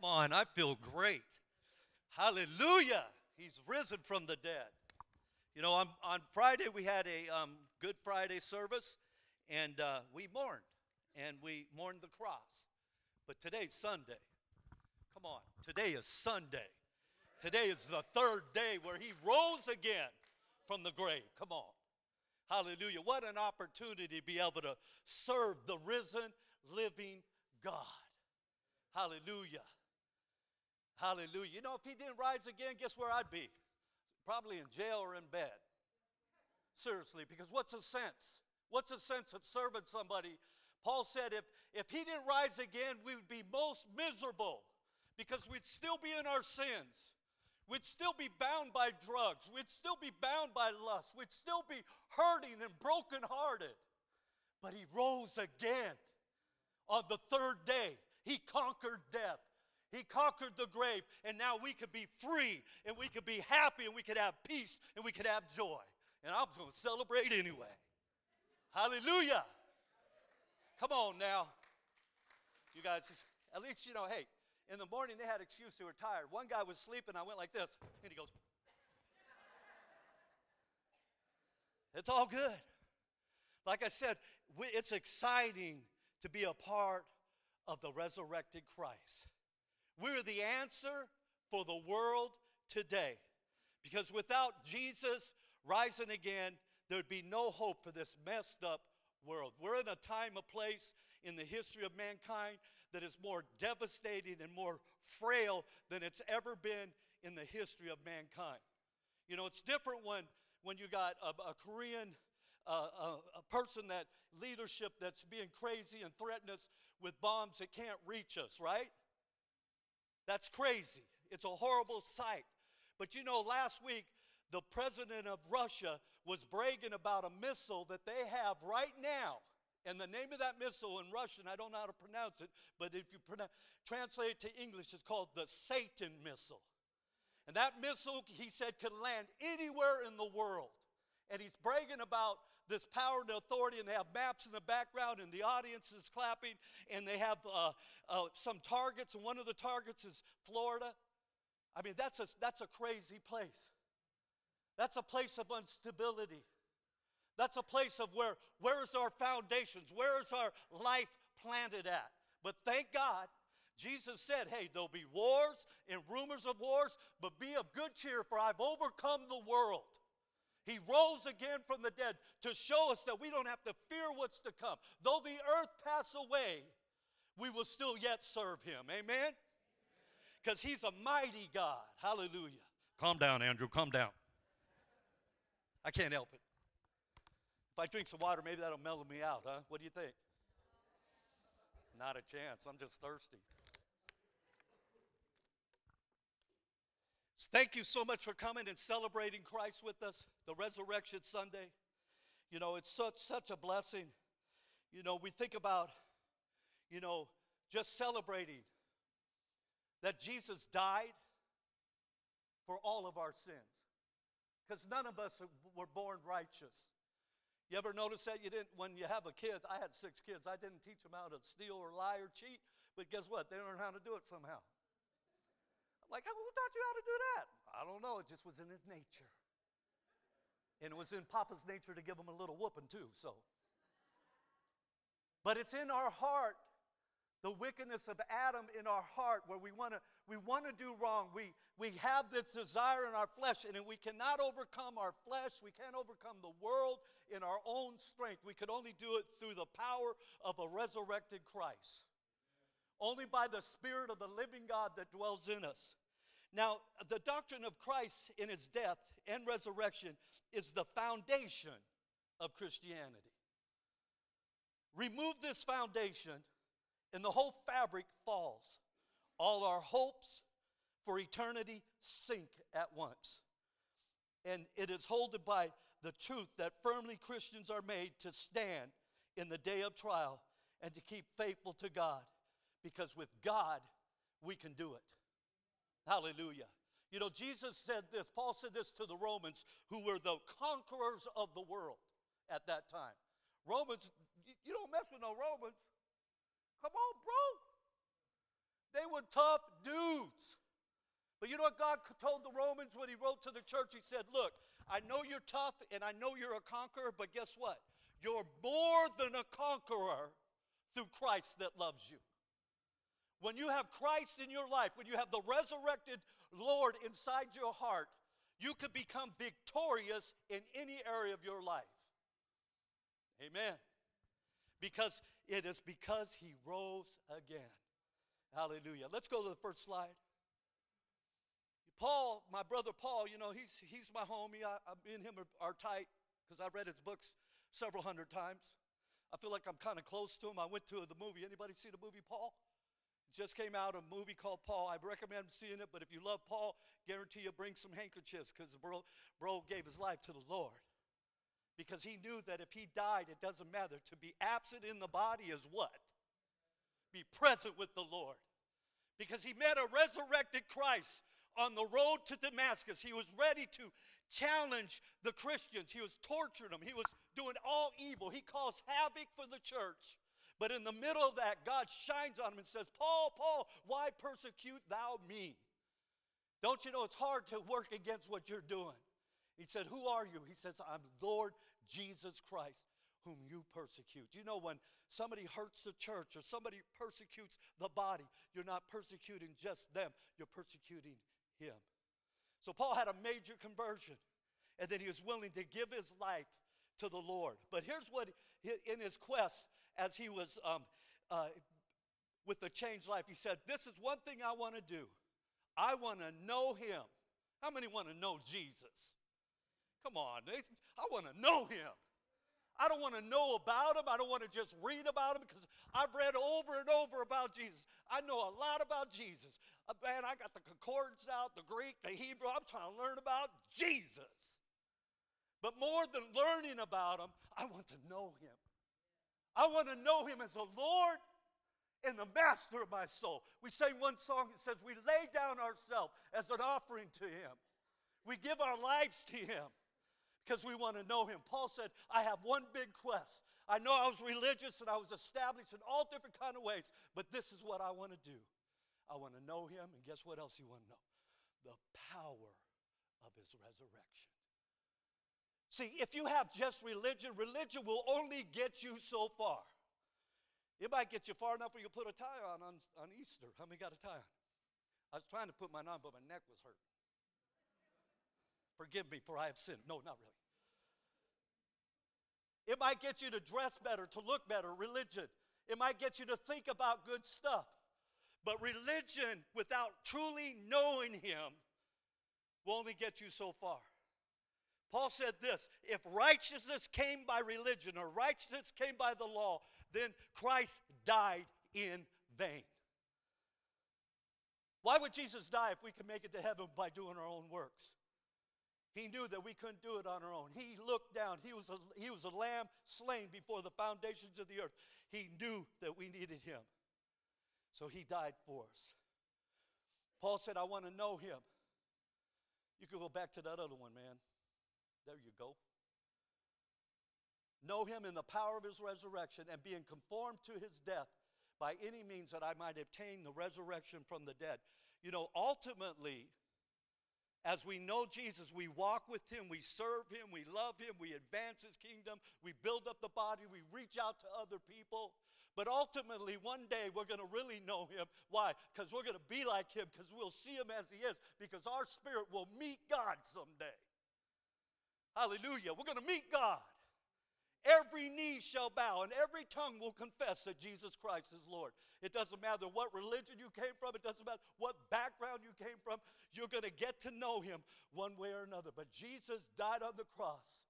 Come on, I feel great. Hallelujah. He's risen from the dead. You know, on, on Friday we had a um, Good Friday service, and uh, we mourned, and we mourned the cross. But today's Sunday. Come on, today is Sunday. Today is the third day where he rose again from the grave. Come on. Hallelujah. What an opportunity to be able to serve the risen, living God. Hallelujah. Hallelujah. You know, if he didn't rise again, guess where I'd be? Probably in jail or in bed. Seriously, because what's the sense? What's the sense of serving somebody? Paul said if, if he didn't rise again, we would be most miserable because we'd still be in our sins. We'd still be bound by drugs. We'd still be bound by lust. We'd still be hurting and brokenhearted. But he rose again on the third day. He conquered death. He conquered the grave, and now we could be free, and we could be happy, and we could have peace, and we could have joy. And I was going to celebrate anyway. Hallelujah. Come on now. You guys, at least, you know, hey, in the morning they had excuse they were tired. One guy was sleeping, I went like this, and he goes, It's all good. Like I said, it's exciting to be a part of the resurrected Christ. We're the answer for the world today. Because without Jesus rising again, there'd be no hope for this messed up world. We're in a time, a place in the history of mankind that is more devastating and more frail than it's ever been in the history of mankind. You know, it's different when, when you got a, a Korean uh, a, a, person that leadership that's being crazy and threatening us with bombs that can't reach us, right? That's crazy. It's a horrible sight. But you know, last week, the president of Russia was bragging about a missile that they have right now. And the name of that missile in Russian, I don't know how to pronounce it, but if you translate it to English, it's called the Satan missile. And that missile, he said, could land anywhere in the world. And he's bragging about this power and authority, and they have maps in the background, and the audience is clapping, and they have uh, uh, some targets, and one of the targets is Florida. I mean, that's a, that's a crazy place. That's a place of instability. That's a place of where, where is our foundations? Where is our life planted at? But thank God, Jesus said, hey, there'll be wars and rumors of wars, but be of good cheer, for I've overcome the world. He rose again from the dead to show us that we don't have to fear what's to come. Though the earth pass away, we will still yet serve him. Amen? Because he's a mighty God. Hallelujah. Calm down, Andrew. Calm down. I can't help it. If I drink some water, maybe that'll mellow me out, huh? What do you think? Not a chance. I'm just thirsty. Thank you so much for coming and celebrating Christ with us, the Resurrection Sunday. You know, it's such, such a blessing. You know, we think about, you know, just celebrating that Jesus died for all of our sins. Because none of us were born righteous. You ever notice that you didn't, when you have a kid, I had six kids, I didn't teach them how to steal or lie or cheat, but guess what? They learned how to do it somehow. Like, who taught you how to do that? I don't know. It just was in his nature. And it was in Papa's nature to give him a little whooping, too, so. But it's in our heart, the wickedness of Adam in our heart, where we want to we want to do wrong. We, we have this desire in our flesh, and we cannot overcome our flesh. We can't overcome the world in our own strength. We could only do it through the power of a resurrected Christ. Only by the Spirit of the living God that dwells in us. Now, the doctrine of Christ in his death and resurrection is the foundation of Christianity. Remove this foundation, and the whole fabric falls. All our hopes for eternity sink at once. And it is holded by the truth that firmly Christians are made to stand in the day of trial and to keep faithful to God. Because with God, we can do it. Hallelujah. You know, Jesus said this, Paul said this to the Romans who were the conquerors of the world at that time. Romans, you don't mess with no Romans. Come on, bro. They were tough dudes. But you know what God told the Romans when He wrote to the church? He said, Look, I know you're tough and I know you're a conqueror, but guess what? You're more than a conqueror through Christ that loves you. When you have Christ in your life, when you have the resurrected Lord inside your heart, you could become victorious in any area of your life. Amen. Because it is because he rose again. Hallelujah. Let's go to the first slide. Paul, my brother Paul, you know, he's, he's my homie. I, I, me and him are, are tight because I've read his books several hundred times. I feel like I'm kind of close to him. I went to the movie. Anybody see the movie Paul? Just came out a movie called Paul. I recommend seeing it, but if you love Paul, guarantee you bring some handkerchiefs because bro, bro gave his life to the Lord. Because he knew that if he died, it doesn't matter. To be absent in the body is what? Be present with the Lord. Because he met a resurrected Christ on the road to Damascus. He was ready to challenge the Christians. He was torturing them. He was doing all evil. He caused havoc for the church. But in the middle of that, God shines on him and says, Paul, Paul, why persecute thou me? Don't you know it's hard to work against what you're doing? He said, Who are you? He says, I'm Lord Jesus Christ, whom you persecute. You know, when somebody hurts the church or somebody persecutes the body, you're not persecuting just them, you're persecuting him. So Paul had a major conversion, and then he was willing to give his life to the Lord. But here's what, in his quest, as he was um, uh, with the changed life, he said, This is one thing I want to do. I want to know him. How many want to know Jesus? Come on, I want to know him. I don't want to know about him. I don't want to just read about him because I've read over and over about Jesus. I know a lot about Jesus. Uh, man, I got the concordance out, the Greek, the Hebrew. I'm trying to learn about Jesus. But more than learning about him, I want to know him. I want to know him as the Lord and the master of my soul. We sang one song that says, We lay down ourselves as an offering to him. We give our lives to him because we want to know him. Paul said, I have one big quest. I know I was religious and I was established in all different kind of ways, but this is what I want to do. I want to know him, and guess what else you want to know? The power of his resurrection. See, if you have just religion, religion will only get you so far. It might get you far enough where you put a tie on, on on Easter. How many got a tie on? I was trying to put mine on, but my neck was hurt. Forgive me, for I have sinned. No, not really. It might get you to dress better, to look better, religion. It might get you to think about good stuff. But religion without truly knowing Him will only get you so far. Paul said this if righteousness came by religion or righteousness came by the law, then Christ died in vain. Why would Jesus die if we could make it to heaven by doing our own works? He knew that we couldn't do it on our own. He looked down. He was, a, he was a lamb slain before the foundations of the earth. He knew that we needed him. So he died for us. Paul said, I want to know him. You can go back to that other one, man. There you go. Know him in the power of his resurrection and being conformed to his death by any means that I might obtain the resurrection from the dead. You know, ultimately, as we know Jesus, we walk with him, we serve him, we love him, we advance his kingdom, we build up the body, we reach out to other people. But ultimately, one day we're going to really know him. Why? Because we're going to be like him, because we'll see him as he is, because our spirit will meet God someday. Hallelujah. We're going to meet God. Every knee shall bow and every tongue will confess that Jesus Christ is Lord. It doesn't matter what religion you came from, it doesn't matter what background you came from, you're going to get to know him one way or another. But Jesus died on the cross.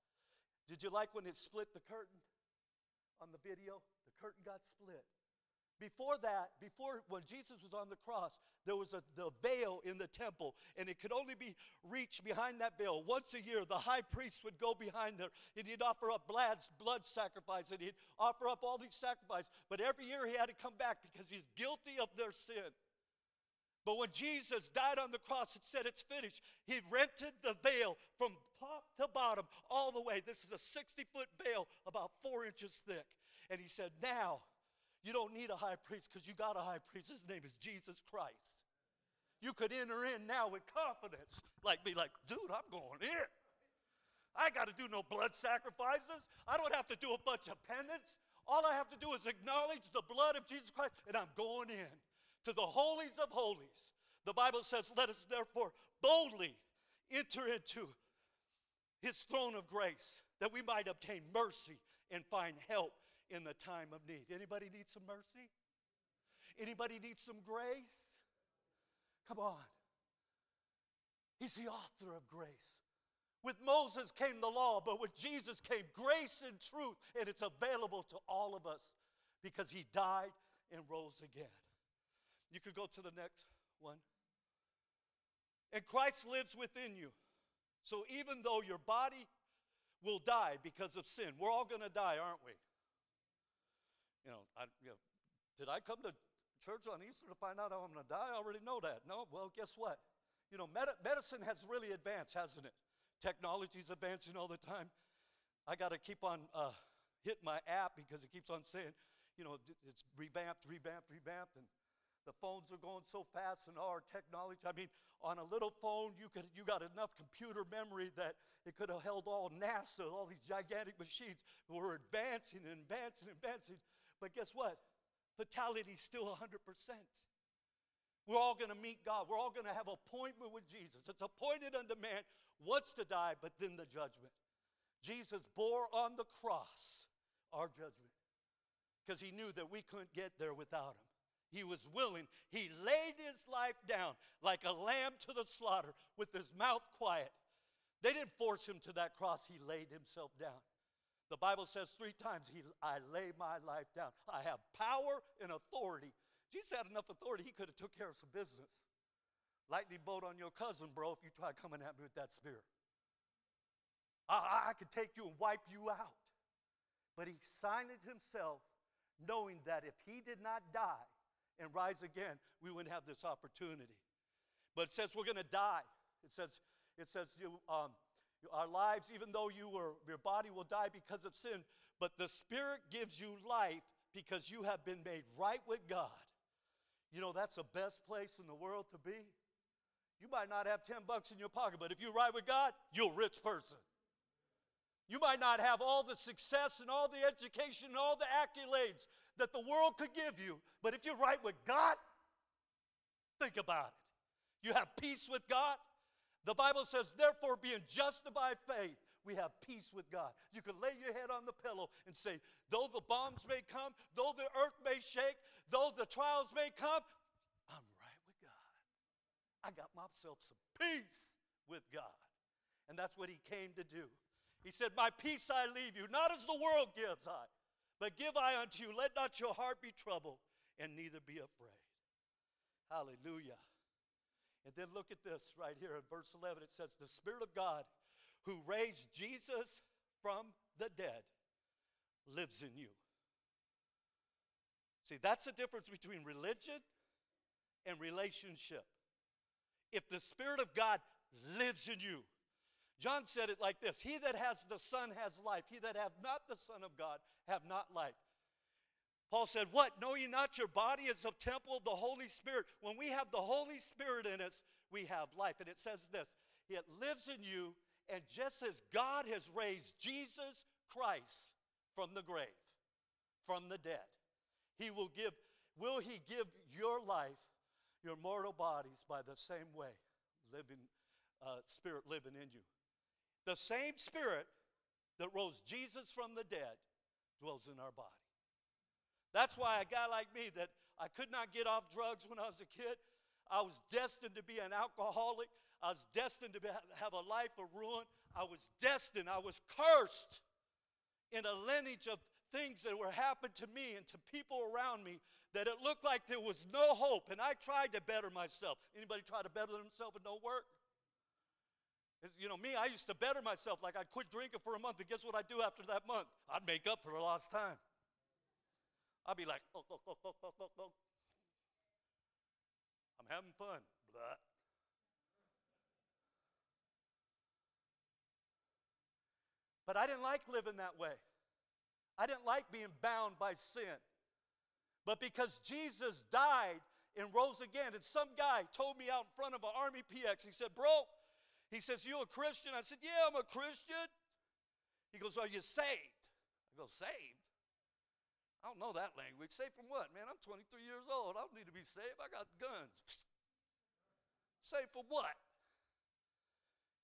Did you like when it split the curtain on the video? The curtain got split. Before that, before when Jesus was on the cross, there was a, the veil in the temple, and it could only be reached behind that veil. Once a year, the high priest would go behind there, and he'd offer up blood, blood sacrifice, and he'd offer up all these sacrifices. But every year he had to come back because he's guilty of their sin. But when Jesus died on the cross, it said it's finished. He rented the veil from top to bottom all the way. This is a 60 foot veil, about four inches thick. And he said, Now You don't need a high priest because you got a high priest. His name is Jesus Christ. You could enter in now with confidence, like be like, dude, I'm going in. I got to do no blood sacrifices. I don't have to do a bunch of penance. All I have to do is acknowledge the blood of Jesus Christ, and I'm going in to the holies of holies. The Bible says, Let us therefore boldly enter into his throne of grace that we might obtain mercy and find help in the time of need. Anybody need some mercy? Anybody need some grace? Come on. He's the author of grace. With Moses came the law, but with Jesus came grace and truth, and it's available to all of us because he died and rose again. You could go to the next one. And Christ lives within you. So even though your body will die because of sin, we're all going to die, aren't we? You know, I, you know, did I come to church on Easter to find out how I'm going to die? I already know that. No, well, guess what? You know, med- medicine has really advanced, hasn't it? Technology's advancing all the time. I got to keep on uh, hitting my app because it keeps on saying, you know, it's revamped, revamped, revamped, and the phones are going so fast and our technology. I mean, on a little phone, you could you got enough computer memory that it could have held all NASA, all these gigantic machines. We're advancing and advancing and advancing. But guess what? Fatality is still 100%. We're all going to meet God. We're all going to have appointment with Jesus. It's appointed unto man once to die, but then the judgment. Jesus bore on the cross our judgment because he knew that we couldn't get there without him. He was willing. He laid his life down like a lamb to the slaughter with his mouth quiet. They didn't force him to that cross, he laid himself down. The Bible says three times, he, I lay my life down. I have power and authority. Jesus had enough authority, he could have took care of some business. Lightning bolt on your cousin, bro, if you try coming at me with that spear. I, I could take you and wipe you out. But he signed it himself knowing that if he did not die and rise again, we wouldn't have this opportunity. But it says we're going to die. It says, it says you, um, our lives, even though you were, your body will die because of sin, but the Spirit gives you life because you have been made right with God. You know, that's the best place in the world to be. You might not have 10 bucks in your pocket, but if you're right with God, you're a rich person. You might not have all the success and all the education and all the accolades that the world could give you, but if you're right with God, think about it. You have peace with God, the Bible says, therefore, being justified by faith, we have peace with God. You can lay your head on the pillow and say, though the bombs may come, though the earth may shake, though the trials may come, I'm right with God. I got myself some peace with God. And that's what he came to do. He said, My peace I leave you, not as the world gives I, but give I unto you. Let not your heart be troubled, and neither be afraid. Hallelujah. And then look at this right here in verse 11. It says, The Spirit of God who raised Jesus from the dead lives in you. See, that's the difference between religion and relationship. If the Spirit of God lives in you, John said it like this He that has the Son has life. He that hath not the Son of God have not life. Paul said, What? Know ye not your body is a temple of the Holy Spirit? When we have the Holy Spirit in us, we have life. And it says this it lives in you, and just as God has raised Jesus Christ from the grave, from the dead, He will give, will He give your life, your mortal bodies, by the same way, living, uh, Spirit living in you. The same Spirit that rose Jesus from the dead dwells in our body. That's why a guy like me that I could not get off drugs when I was a kid, I was destined to be an alcoholic. I was destined to be, have a life of ruin. I was destined, I was cursed in a lineage of things that were happened to me and to people around me that it looked like there was no hope. And I tried to better myself. Anybody try to better themselves and don't work? You know, me, I used to better myself. Like I'd quit drinking for a month, and guess what I'd do after that month? I'd make up for the lost time. I'll be like, oh, oh, oh, oh, oh, oh, oh. I'm having fun. Blah. But I didn't like living that way. I didn't like being bound by sin. But because Jesus died and rose again, and some guy told me out in front of an Army PX, he said, Bro, he says, You a Christian? I said, Yeah, I'm a Christian. He goes, Are you saved? I go, Saved? I don't know that language. Saved from what, man? I'm 23 years old. I don't need to be saved. I got guns. Saved from what?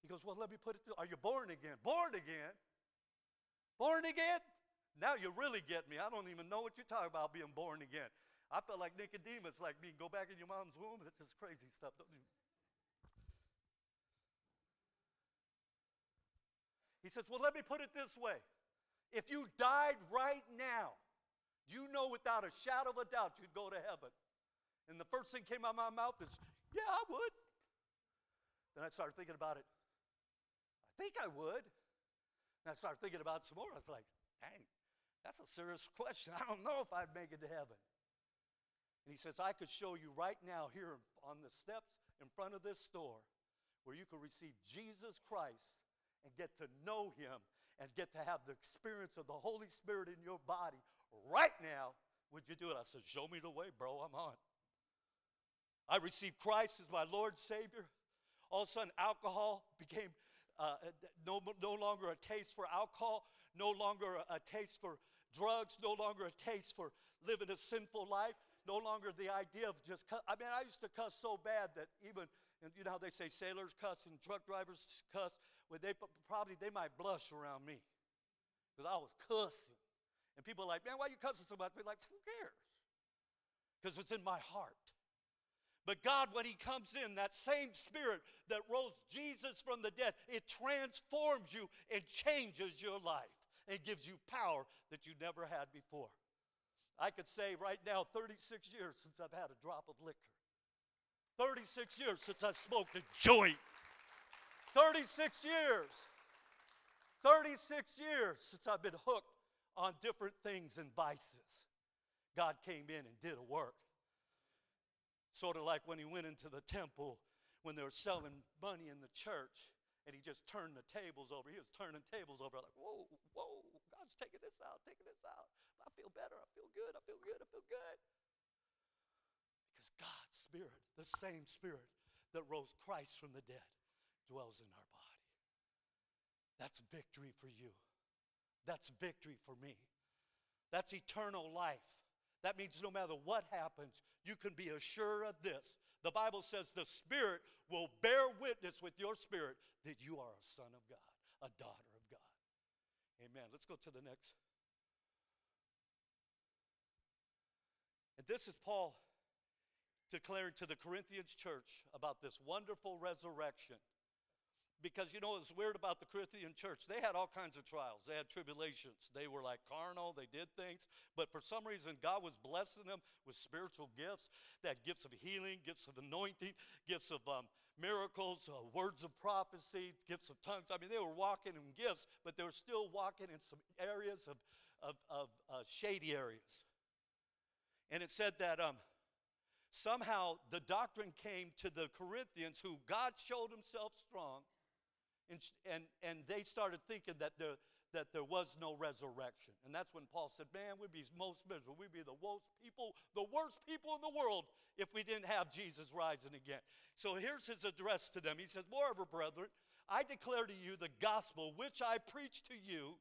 He goes, Well, let me put it through. Are you born again? Born again? Born again? Now you really get me. I don't even know what you're talking about being born again. I felt like Nicodemus, like me, go back in your mom's womb. This just crazy stuff. He says, Well, let me put it this way. If you died right now, you know without a shadow of a doubt you'd go to heaven. And the first thing came out of my mouth is, Yeah, I would. Then I started thinking about it. I think I would. And I started thinking about some more. I was like, Dang, that's a serious question. I don't know if I'd make it to heaven. And he says, I could show you right now here on the steps in front of this store where you could receive Jesus Christ and get to know him and get to have the experience of the Holy Spirit in your body right now. Would you do it? I said, Show me the way, bro. I'm on. I received Christ as my Lord Savior. All of a sudden, alcohol became uh, no, no longer a taste for alcohol, no longer a, taste for drugs, no longer a taste for living a sinful life no longer the idea of just cuss. I mean, I used to cuss so bad that even, you know how they say sailors cuss and truck drivers cuss? Well, they probably, they might blush around me because I was cussing. And people are like, man, why you cussing so much? Be like, who cares? Because it's in my heart. But God, when He comes in, that same Spirit that rose Jesus from the dead, it transforms you and changes your life and gives you power that you never had before. I could say right now 36 years since I've had a drop of liquor. 36 years since I smoked a joint. 36 years. 36 years since I've been hooked on different things and vices. God came in and did a work. Sort of like when he went into the temple when they were selling money in the church and he just turned the tables over. He was turning tables over like, whoa, whoa, God's taking this out, taking this out. I feel better. I feel good. I feel good. I feel good. Because God's Spirit, the same Spirit that rose Christ from the dead, dwells in our body. That's victory for you. That's victory for me. That's eternal life. That means no matter what happens, you can be assured of this. The Bible says the Spirit will bear witness with your spirit that you are a son of God, a daughter of God. Amen. Let's go to the next. And this is Paul declaring to the Corinthians church about this wonderful resurrection. Because you know what's weird about the Corinthian church? They had all kinds of trials. They had tribulations. They were like carnal. They did things. But for some reason, God was blessing them with spiritual gifts that gifts of healing, gifts of anointing, gifts of um, miracles, uh, words of prophecy, gifts of tongues. I mean, they were walking in gifts, but they were still walking in some areas of, of, of uh, shady areas. And it said that um, somehow the doctrine came to the Corinthians who God showed himself strong, and, and, and they started thinking that there, that there was no resurrection. And that's when Paul said, Man, we'd be most miserable. We'd be the worst people, the worst people in the world if we didn't have Jesus rising again. So here's his address to them. He says, Moreover, brethren, I declare to you the gospel which I preached to you,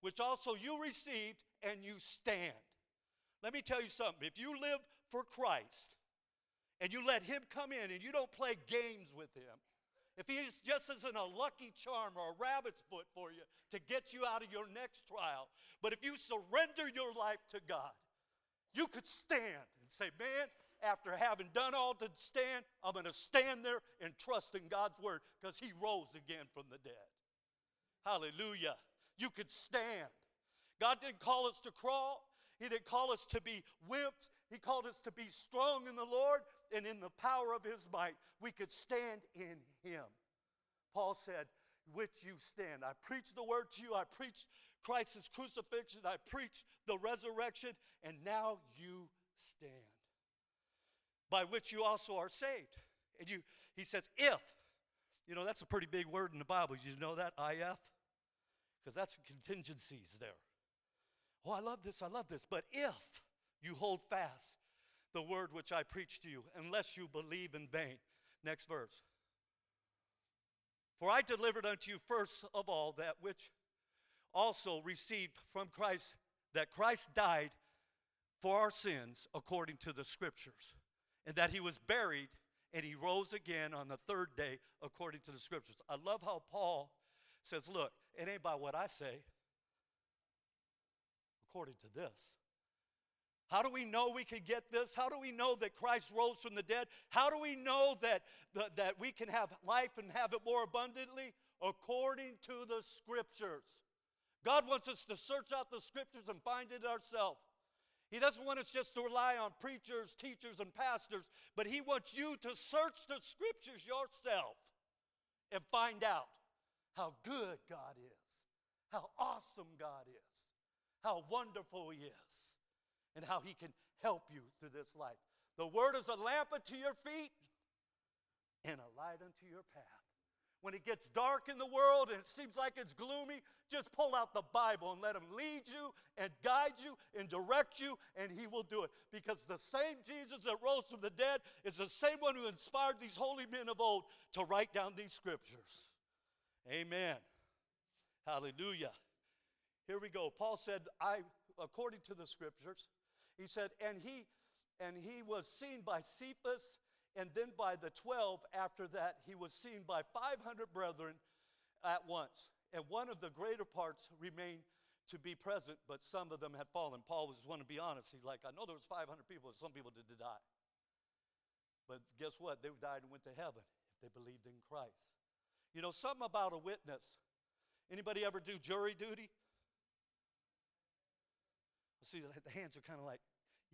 which also you received, and you stand. Let me tell you something. If you live for Christ and you let Him come in and you don't play games with Him, if He just isn't a lucky charm or a rabbit's foot for you to get you out of your next trial, but if you surrender your life to God, you could stand and say, Man, after having done all to stand, I'm going to stand there and trust in God's word because He rose again from the dead. Hallelujah. You could stand. God didn't call us to crawl, he didn't call us to be wimps. He called us to be strong in the Lord and in the power of His might. We could stand in Him. Paul said, which you stand. I preached the word to you. I preached Christ's crucifixion. I preached the resurrection. And now you stand. By which you also are saved. And you, he says, if. You know, that's a pretty big word in the Bible. You know that? IF? Because that's contingencies there. Oh, I love this, I love this. But if, you hold fast the word which I preach to you, unless you believe in vain. Next verse. For I delivered unto you first of all that which also received from Christ, that Christ died for our sins according to the scriptures, and that he was buried and he rose again on the third day according to the scriptures. I love how Paul says, Look, it ain't by what I say, according to this. How do we know we can get this? How do we know that Christ rose from the dead? How do we know that, that, we can have life and have it more abundantly? According to the scriptures. God wants us to search out the scriptures and find it ourselves. He doesn't want us just to rely on preachers, teachers, and pastors, but He wants you to search the scriptures yourself and find out how good God is, how awesome God is, how wonderful He is and how He can help you through this life. The Word is a lamp unto your feet and a light unto your path. When it gets dark in the world and it seems like it's gloomy, just pull out the Bible and let Him lead you and guide you and direct you, and He will do it. Because the same Jesus that rose from the dead is the same one who inspired these holy men of old to write down these scriptures. Amen. Hallelujah. Here we go. Paul said, I, according to the scriptures, he said, and he and he was seen by Cephas, and then by the twelve. After that, he was seen by five hundred brethren at once. And one of the greater parts remained to be present, but some of them had fallen. Paul was want to be honest. He's like, I know there was 500 people, some people did die. But guess what? They died and went to heaven if they believed in Christ. You know, something about a witness. Anybody ever do jury duty? See, the hands are kind of like,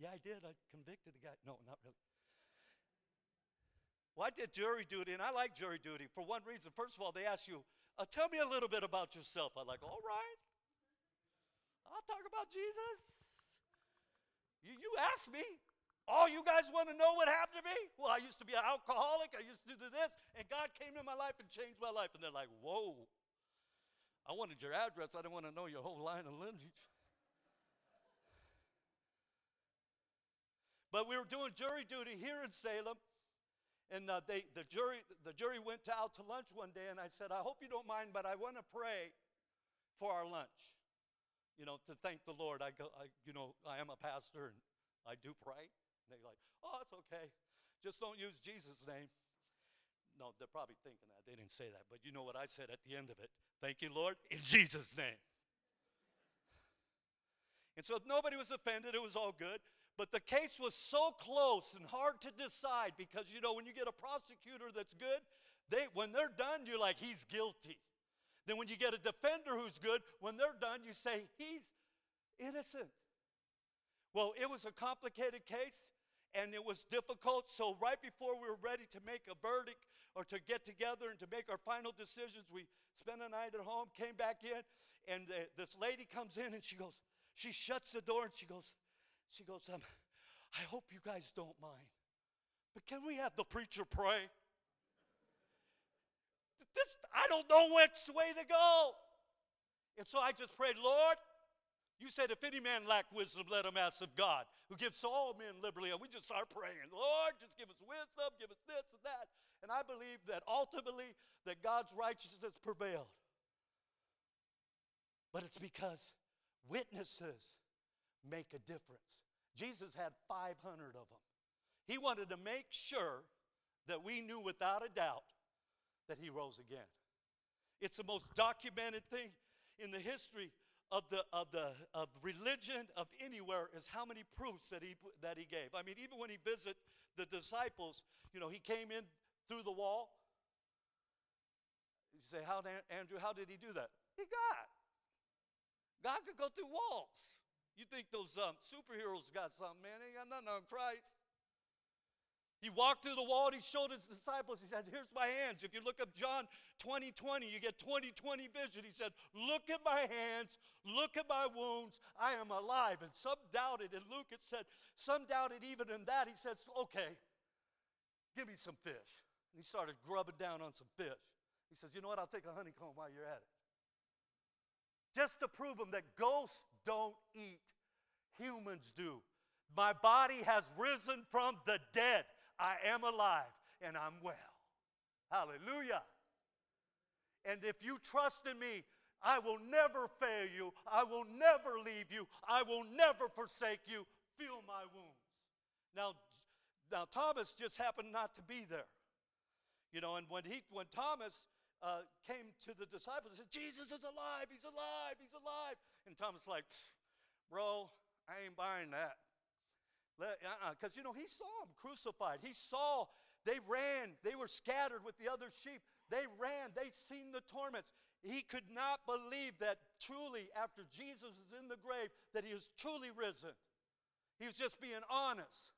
yeah, I did. I convicted the guy. No, not really. Well, I did jury duty, and I like jury duty for one reason. First of all, they ask you, uh, tell me a little bit about yourself. I'm like, all right, I'll talk about Jesus. You, you asked me. All you guys want to know what happened to me? Well, I used to be an alcoholic. I used to do this, and God came in my life and changed my life. And they're like, whoa. I wanted your address. I didn't want to know your whole line of lineage. But we were doing jury duty here in Salem, and uh, they, the, jury, the jury went out to lunch one day, and I said, I hope you don't mind, but I want to pray for our lunch. You know, to thank the Lord. I go, I, you know, I am a pastor, and I do pray. And they're like, oh, it's okay. Just don't use Jesus' name. No, they're probably thinking that. They didn't say that. But you know what I said at the end of it? Thank you, Lord, in Jesus' name. And so nobody was offended. It was all good. But the case was so close and hard to decide because, you know, when you get a prosecutor that's good, they, when they're done, you're like, he's guilty. Then when you get a defender who's good, when they're done, you say, he's innocent. Well, it was a complicated case and it was difficult. So, right before we were ready to make a verdict or to get together and to make our final decisions, we spent a night at home, came back in, and uh, this lady comes in and she goes, she shuts the door and she goes, she goes, um, I hope you guys don't mind, but can we have the preacher pray? This, I don't know which way to go. And so I just prayed, Lord, you said, if any man lack wisdom, let him ask of God, who gives to all men liberally. And we just start praying, Lord, just give us wisdom, give us this and that. And I believe that ultimately that God's righteousness prevailed. But it's because witnesses make a difference. Jesus had 500 of them. He wanted to make sure that we knew without a doubt that he rose again. It's the most documented thing in the history of the of the of religion of anywhere is how many proofs that he that he gave. I mean, even when he visited the disciples, you know, he came in through the wall. You say, how Andrew? How did he do that? He got. God could go through walls. You think those um, superheroes got something, man? They got nothing on Christ. He walked through the wall and he showed his disciples. He said, Here's my hands. If you look up John 20 20, you get 20 20 vision. He said, Look at my hands, look at my wounds. I am alive. And some doubted. And Luke, it said, Some doubted even in that. He says, Okay, give me some fish. And he started grubbing down on some fish. He says, You know what? I'll take a honeycomb while you're at it just to prove them that ghosts don't eat, humans do. My body has risen from the dead. I am alive and I'm well. Hallelujah. And if you trust in me, I will never fail you. I will never leave you. I will never forsake you. Feel my wounds. Now, now Thomas just happened not to be there. You know, and when he when Thomas uh, came to the disciples and said, Jesus is alive, he's alive, he's alive. And Thomas like, bro, I ain't buying that. Because, uh-uh. you know, he saw him crucified. He saw they ran, they were scattered with the other sheep. They ran, they seen the torments. He could not believe that truly, after Jesus is in the grave, that he was truly risen. He was just being honest.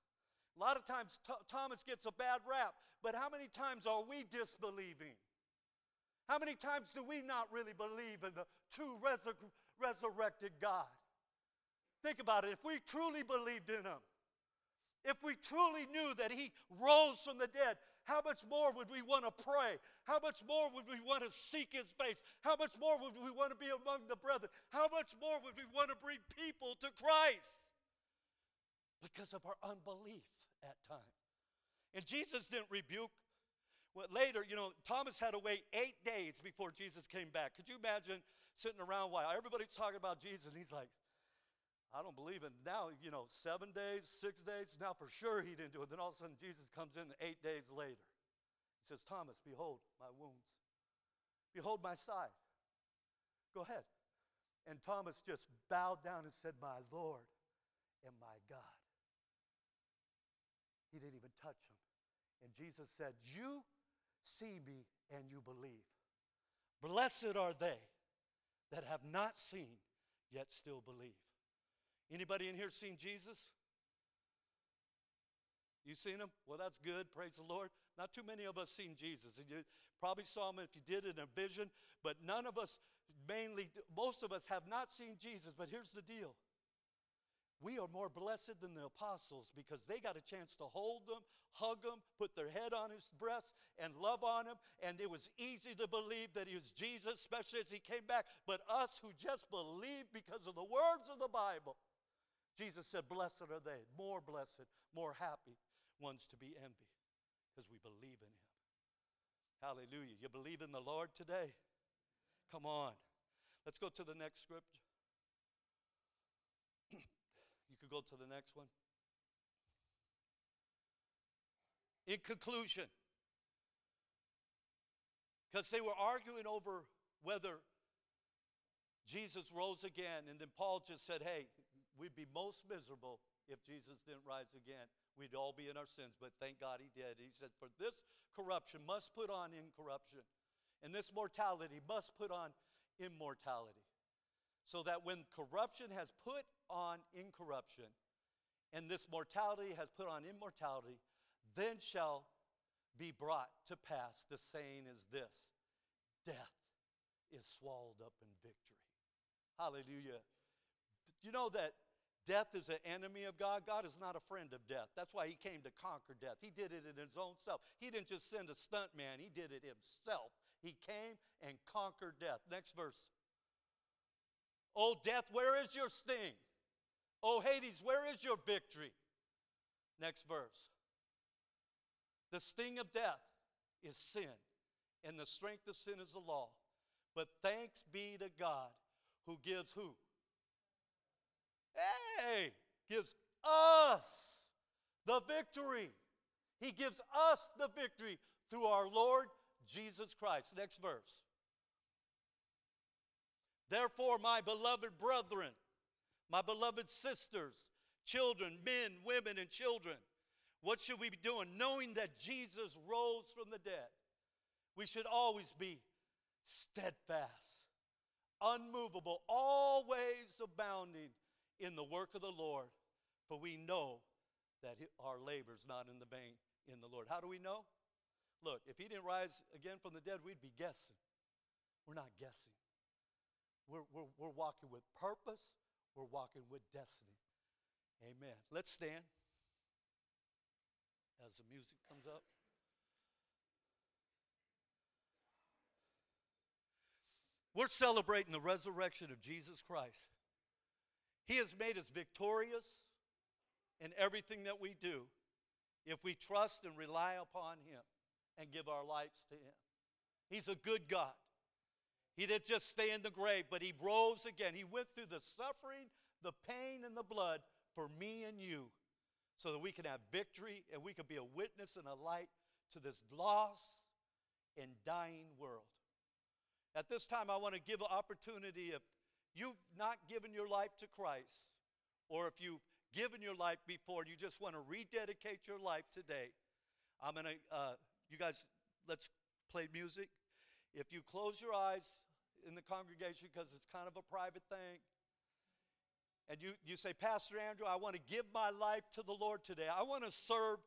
A lot of times Th- Thomas gets a bad rap, but how many times are we disbelieving? How many times do we not really believe in the true resur- resurrected God? Think about it. If we truly believed in him, if we truly knew that he rose from the dead, how much more would we want to pray? How much more would we want to seek his face? How much more would we want to be among the brethren? How much more would we want to bring people to Christ? Because of our unbelief at times. And Jesus didn't rebuke. Well, later, you know, Thomas had to wait eight days before Jesus came back. Could you imagine sitting around while everybody's talking about Jesus and he's like, I don't believe it. Now, you know, seven days, six days, now for sure he didn't do it. Then all of a sudden Jesus comes in eight days later. He says, Thomas, behold my wounds. Behold my side. Go ahead. And Thomas just bowed down and said, My Lord and my God. He didn't even touch him. And Jesus said, You see me and you believe. Blessed are they that have not seen yet still believe. Anybody in here seen Jesus? You seen him? Well, that's good. Praise the Lord. Not too many of us seen Jesus. And you probably saw him if you did in a vision, but none of us, mainly, most of us have not seen Jesus. But here's the deal we are more blessed than the apostles because they got a chance to hold them, hug them, put their head on his breast, and love on him. And it was easy to believe that he was Jesus, especially as he came back. But us who just believe because of the words of the Bible, Jesus said, Blessed are they, more blessed, more happy ones to be envied because we believe in him. Hallelujah. You believe in the Lord today? Come on. Let's go to the next scripture. You could go to the next one. In conclusion, because they were arguing over whether Jesus rose again, and then Paul just said, Hey, we'd be most miserable if Jesus didn't rise again. We'd all be in our sins, but thank God he did. He said, For this corruption must put on incorruption, and this mortality must put on immortality so that when corruption has put on incorruption, and this mortality has put on immortality, then shall be brought to pass the saying is this death is swallowed up in victory. Hallelujah. You know that death is an enemy of God? God is not a friend of death. That's why he came to conquer death. He did it in his own self. He didn't just send a stunt man, he did it himself. He came and conquered death. Next verse. Oh, death, where is your sting? Oh, Hades, where is your victory? Next verse. The sting of death is sin, and the strength of sin is the law. But thanks be to God who gives who? Hey, gives us the victory. He gives us the victory through our Lord Jesus Christ. Next verse. Therefore, my beloved brethren, my beloved sisters, children, men, women, and children, what should we be doing? Knowing that Jesus rose from the dead, we should always be steadfast, unmovable, always abounding in the work of the Lord, for we know that our labor is not in the vain in the Lord. How do we know? Look, if he didn't rise again from the dead, we'd be guessing. We're not guessing. We're, we're, we're walking with purpose, we're walking with destiny. Amen. Let's stand as the music comes up. We're celebrating the resurrection of Jesus Christ. He has made us victorious. in everything that we do if we trust and rely upon Him and give our lives to Him. He's a good God. He didn't just stay in the grave, but He rose again. He went through the suffering, the pain, and the blood for me and you so that we can have victory and we can be a witness and a light to this lost and dying world. At this time, I want to give an opportunity if you've not given your life to Christ, or if you've given your life before and you just want to rededicate your life today, I'm going to, uh, you guys, let's play music. If you close your eyes in the congregation, because it's kind of a private thing, and you, you say, Pastor Andrew, I want to give my life to the Lord today. I want to serve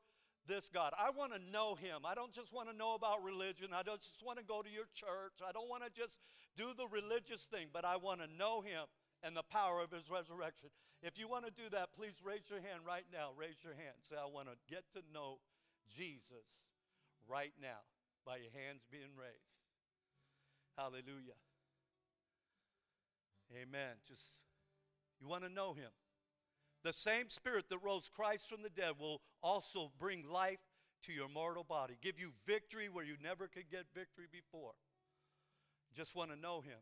this God. I want to know Him. I don't just want to know about religion. I don't just want to go to your church. I don't want to just do the religious thing, but I want to know Him and the power of His resurrection. If you want to do that, please raise your hand right now. Raise your hand. Say, I want to get to know Jesus right now by your hands being raised. Hallelujah. Amen. Just you want to know him. The same spirit that rose Christ from the dead will also bring life to your mortal body, give you victory where you never could get victory before. Just want to know him.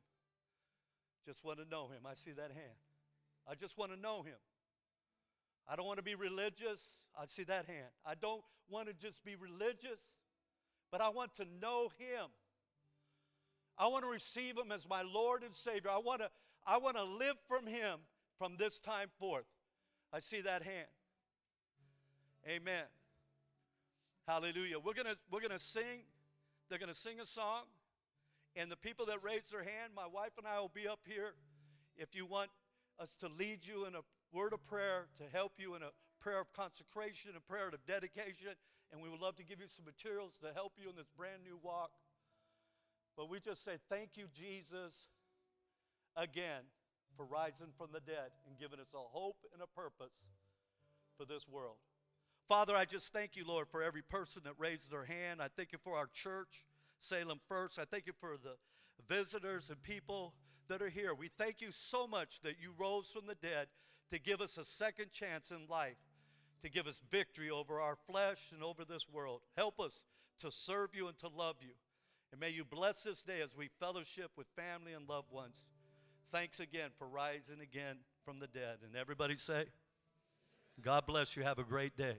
Just want to know him. I see that hand. I just want to know him. I don't want to be religious. I see that hand. I don't want to just be religious, but I want to know him. I want to receive him as my Lord and Savior. I want to I want to live from him from this time forth. I see that hand. Amen. Hallelujah. We're going to we're going to sing. They're going to sing a song. And the people that raise their hand, my wife and I will be up here if you want us to lead you in a word of prayer, to help you in a prayer of consecration, a prayer of dedication, and we would love to give you some materials to help you in this brand new walk. But we just say, Thank you, Jesus, again for rising from the dead and giving us a hope and a purpose for this world. Father, I just thank you, Lord, for every person that raised their hand. I thank you for our church, Salem First. I thank you for the visitors and people that are here. We thank you so much that you rose from the dead to give us a second chance in life, to give us victory over our flesh and over this world. Help us to serve you and to love you. And may you bless this day as we fellowship with family and loved ones. Thanks again for rising again from the dead. And everybody say, God bless you. Have a great day.